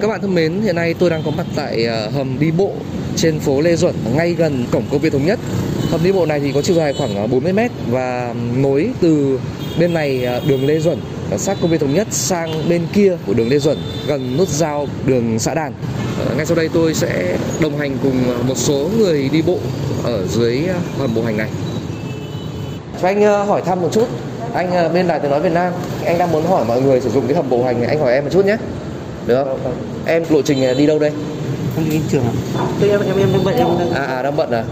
các bạn thân mến, hiện nay tôi đang có mặt tại à, hầm đi bộ trên phố Lê Duẩn ngay gần cổng công viên Thống Nhất. Hầm đi bộ này thì có chiều dài khoảng à, 40 m và nối từ bên này à, đường Lê Duẩn sát công viên Thống Nhất sang bên kia của đường Lê Duẩn gần nút giao đường xã Đàn. Ờ, Ngay sau đây tôi sẽ đồng hành cùng một số người đi bộ ở dưới hầm bộ hành này. Cho anh hỏi thăm một chút. Anh bên Đài Tiếng nói Việt Nam, anh đang muốn hỏi mọi người sử dụng cái hầm bộ hành này, anh hỏi em một chút nhé. Được không? Em lộ trình à, đi đâu đây? Không đi đến trường ạ. Tôi em em em đang bận em đang À, à đang bận à?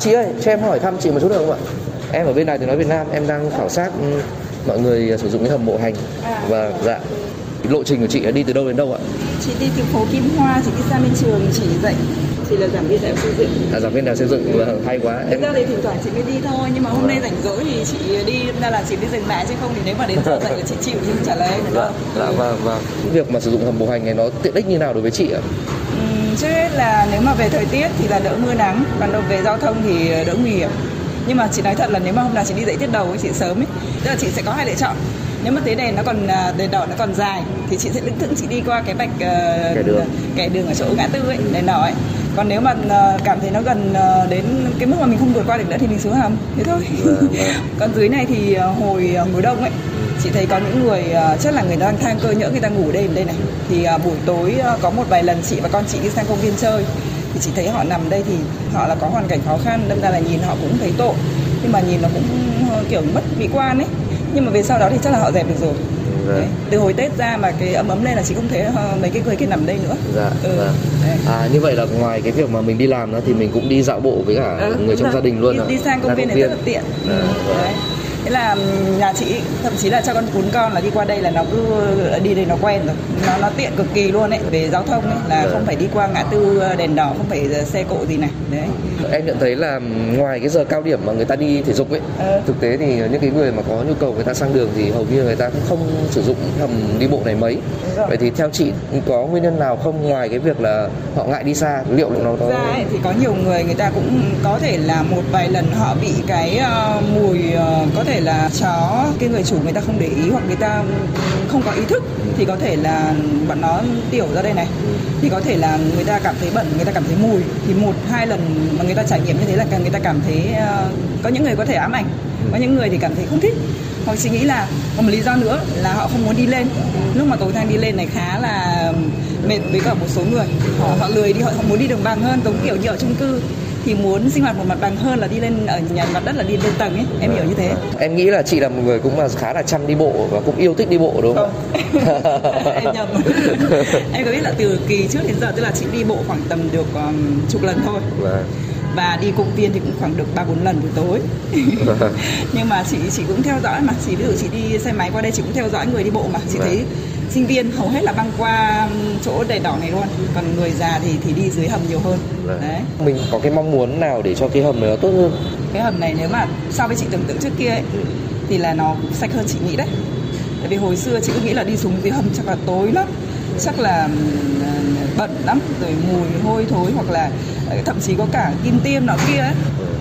Chị ơi, cho em hỏi thăm chị một chút được không ạ? Em ở bên Đài Tiếng nói Việt Nam, em đang khảo sát ừ, mọi người sử dụng cái hầm bộ hành và dạ lộ trình của chị là đi từ đâu đến đâu ạ? chị đi từ phố Kim Hoa chị đi sang bên trường chỉ dạy chị là giảng viên đại học xây dựng À, giảng viên đào xây dựng vâng, hay quá. thực Em ra thì thỉnh thoảng chị mới đi thôi nhưng mà hôm nay rảnh rỗi thì chị đi ra là chị đi dừng lại chứ không thì nếu mà đến giờ dạy là chị chịu không trả lời được dạ, dạ Ừ. vâng vâng. Cái việc mà sử dụng hầm bộ hành này nó tiện ích như nào đối với chị ạ? Ừm, trước hết là nếu mà về thời tiết thì là đỡ mưa nắng còn đâu về giao thông thì đỡ nguy hiểm nhưng mà chị nói thật là nếu mà hôm nào chị đi dạy tiết đầu ấy, chị sớm ấy tức là chị sẽ có hai lựa chọn nếu mà thấy đèn nó còn à, đèn đỏ nó còn dài thì chị sẽ lững thững chị đi qua cái bạch ờ, Kẻ đường. kẻ đường ở chỗ ngã tư ấy đèn đỏ ấy còn nếu mà ờ, cảm thấy nó gần ờ, đến cái mức mà mình không vượt qua được nữa thì mình xuống hầm thế thôi. Vâng, vâng. còn dưới này thì ờ, hồi mùa đông ấy chị thấy có những người chắc là người ta đang than cơ nhỡ người ta ngủ đêm đây này. Thì buổi tối có một vài lần chị và con chị đi sang công viên chơi thì chị thấy họ nằm đây thì họ là có hoàn cảnh khó khăn đâm ra là nhìn họ cũng thấy tội. Nhưng mà nhìn nó cũng kiểu mất mỹ quan ấy. Nhưng mà về sau đó thì chắc là họ dẹp được rồi. Đấy. từ hồi tết ra mà cái ấm ấm lên là chị không thấy ờ, mấy cái người kia nằm đây nữa Dạ, ừ. vâng. À như vậy là ngoài cái việc mà mình đi làm đó thì mình cũng đi dạo bộ với cả Ừ, người trong đúng gia rồi. đình luôn đi, ạ? đi sang công viên này rất là tiện À, ừ. vâng. đấy. Thế là nhà chị thậm chí là cho con cún con là đi qua đây là nó cứ đi đây nó quen rồi nó nó tiện cực kỳ luôn ấy về giao thông ấy là Vâng. không phải đi qua ngã tư đèn đỏ không phải xe cộ gì này đấy Em nhận thấy là ngoài cái giờ cao điểm mà người ta đi thể dục ấy, Ờ. thực tế thì những cái người mà có nhu cầu người ta sang đường thì hầu như người ta cũng không sử dụng hầm đi bộ này mấy. Vậy thì theo chị có nguyên nhân nào không ngoài cái việc là họ ngại đi xa, liệu nó có ra ấy, thì có nhiều người người ta cũng có thể là một vài lần họ bị cái ờ, mùi ờ, có thể là chó, cái người chủ người ta không để ý hoặc người ta không có ý thức thì có thể là bọn nó tiểu ra đây này. Thì có thể là người ta cảm thấy bẩn, người ta cảm thấy mùi. Thì một, hai lần mà người ta trải nghiệm như thế là người ta cảm thấy ờ, có những người có thể ám ảnh, có những người thì cảm thấy không thích. Hoặc suy nghĩ là còn một lý do nữa là họ không muốn đi lên. Lúc mà cầu thang đi lên này khá là mệt với cả một số người. Họ họ lười đi, họ không muốn đi đường bằng hơn, giống kiểu như ở chung cư thì muốn sinh hoạt một mặt bằng hơn là đi lên ở nhà mặt đất là đi lên tầng ấy. Em hiểu như thế. Em nghĩ là chị là một người cũng là khá là chăm đi bộ và cũng yêu thích đi bộ đúng không? không. Em nhầm. Em có biết là từ kỳ trước đến giờ tức là chị đi bộ khoảng tầm được um, chục lần thôi. Vâng. và đi công viên thì cũng khoảng được ba bốn lần buổi tối. Nhưng mà chị chị cũng theo dõi mà. Chị ví dụ chị đi xe máy qua đây chị cũng theo dõi người đi bộ mà. Chị Vâng. thấy sinh viên hầu hết là băng qua chỗ đèn đỏ này luôn. Còn người già thì thì đi dưới hầm nhiều hơn. Vâng. đấy. Mình có cái mong muốn nào để cho cái hầm này nó tốt hơn? cái hầm này nếu mà so với chị tưởng tượng trước kia ấy, thì là nó sạch hơn chị nghĩ đấy. Tại vì hồi xưa chị cứ nghĩ là đi xuống dưới hầm chắc là tối lắm chắc là bẩn lắm rồi mùi hôi thối hoặc là ờ, thậm chí có cả kim tiêm nọ kia ấy.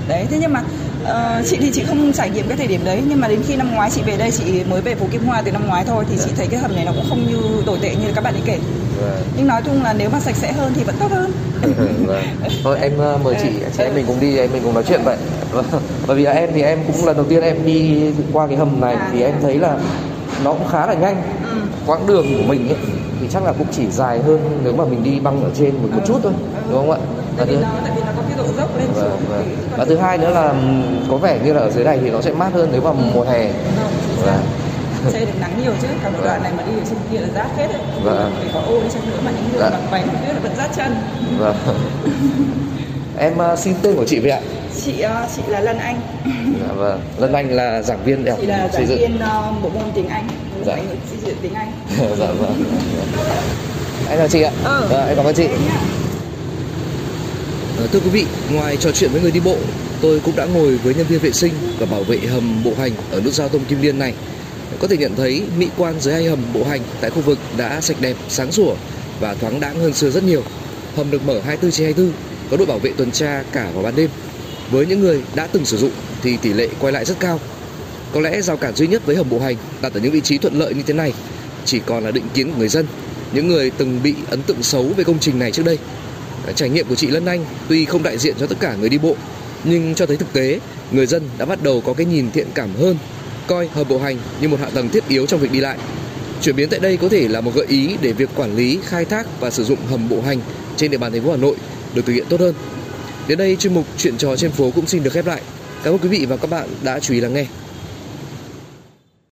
Đấy thế nhưng mà ờ, chị thì chị không trải nghiệm cái thời điểm đấy nhưng mà đến khi năm ngoái chị về đây chị mới về phố Kim Hoa từ năm ngoái thôi thì chị thấy cái hầm này nó cũng không như tồi tệ như các bạn ấy kể Vâng. nhưng nói chung là nếu mà sạch sẽ hơn thì vẫn tốt hơn vâng. Thôi em ờ, mời chị, chị em mình cùng đi, em mình cùng nói chuyện vậy. Bởi vì là em thì em cũng lần đầu tiên em đi qua cái hầm này À. thì em thấy là nó cũng khá là nhanh. Ừ. Quãng đường của mình ấy thì chắc là cũng chỉ dài hơn nếu mà mình đi băng ở trên một, một chút thôi, đúng không ạ? Và tại vì thứ, nó tại vì nó có cái độ dốc lên vâng, xuống vâng. thì còn Và thứ hai nữa là ừm, có vẻ như là ở dưới này thì nó sẽ mát hơn nếu mà mùa hè. Vâng. xe được nắng nhiều chứ cả một đoạn này mà đi ở trên kia là rát hết đấy Vâng. vì có ô đi chăng nữa mà những người Dạ. mặc váy mặc tuyết là vẫn rát chân Vâng. em ờ, xin tên của chị vậy ạ? chị ờ, chị là Lân Anh Dạ vâng. Lân Anh là giảng viên đại học chị là giảng viên ờ, bộ môn tiếng Anh Dạ. Anh tiếng Anh dạ vâng. Em chào chị ạ. Ừ. Vâng, em cảm ơn chị. Ờ, thưa quý vị, ngoài trò chuyện với người đi bộ, tôi cũng đã ngồi với nhân viên vệ sinh và bảo vệ hầm bộ hành ở nút giao thông Kim Liên này. Có thể nhận thấy mỹ quan dưới hai hầm bộ hành tại khu vực đã sạch đẹp, sáng sủa và thoáng đãng hơn xưa rất nhiều. Hầm được mở 24 trên 24, có đội bảo vệ tuần tra cả vào ban đêm. Với những người đã từng sử dụng thì tỷ lệ quay lại rất cao. Có lẽ rào cản duy nhất với hầm bộ hành đặt ở những vị trí thuận lợi như thế này chỉ còn là định kiến của người dân. những người từng bị ấn tượng xấu về công trình này trước đây. Ờ, trải nghiệm của chị Lân Anh tuy không đại diện cho tất cả người đi bộ, nhưng cho thấy thực tế, người dân đã bắt đầu có cái nhìn thiện cảm hơn, coi hầm bộ hành như một hạ tầng thiết yếu trong việc đi lại. Chuyển biến tại đây có thể là một gợi ý để việc quản lý, khai thác và sử dụng hầm bộ hành trên địa bàn thành phố Hà Nội được thực hiện tốt hơn. Đến đây chuyên mục chuyện trò trên phố cũng xin được khép lại. Cảm ơn quý vị và các bạn đã chú ý lắng nghe.